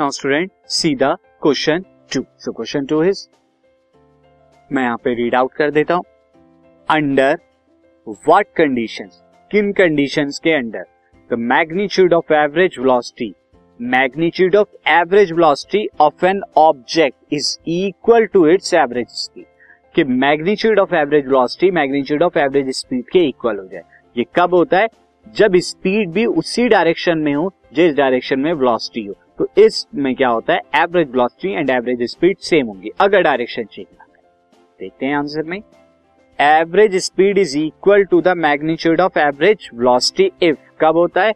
Now student see the question two so question two is मैं यहाँ पे read out कर देता हूँ। अंडर व्हाट कंडीशंस किन कंडीशंस के under the magnitude of average velocity magnitude of average velocity of an object is equal to its average speed कि magnitude of average velocity magnitude of average speed के equal हो जाए। ये कब होता है? जब स्पीड भी उसी डायरेक्शन में हो, जिस डायरेक्शन में वेलोसिटी हो। तो इसमें क्या होता है? Average velocity and average speed same होंगी। अगर डायरेक्शन चेंज ना करें। देखते हैं आंसर में। Average speed is equal to the magnitude of average velocity if कब होता है?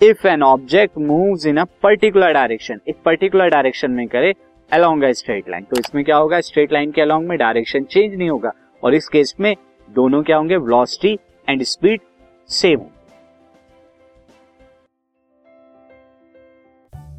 If an object moves in a particular direction एक पर्टिकुलर डायरेक्शन में करे अलोंग अ स्ट्रेट लाइन तो इसमें क्या होगा? स्ट्रेट लाइन के अलोंग में डायरेक्शन चेंज नहीं होगा। और इस केस में दोनों क्या होंगे? वेलोसिटी एंड स्पीड सेम होंगे।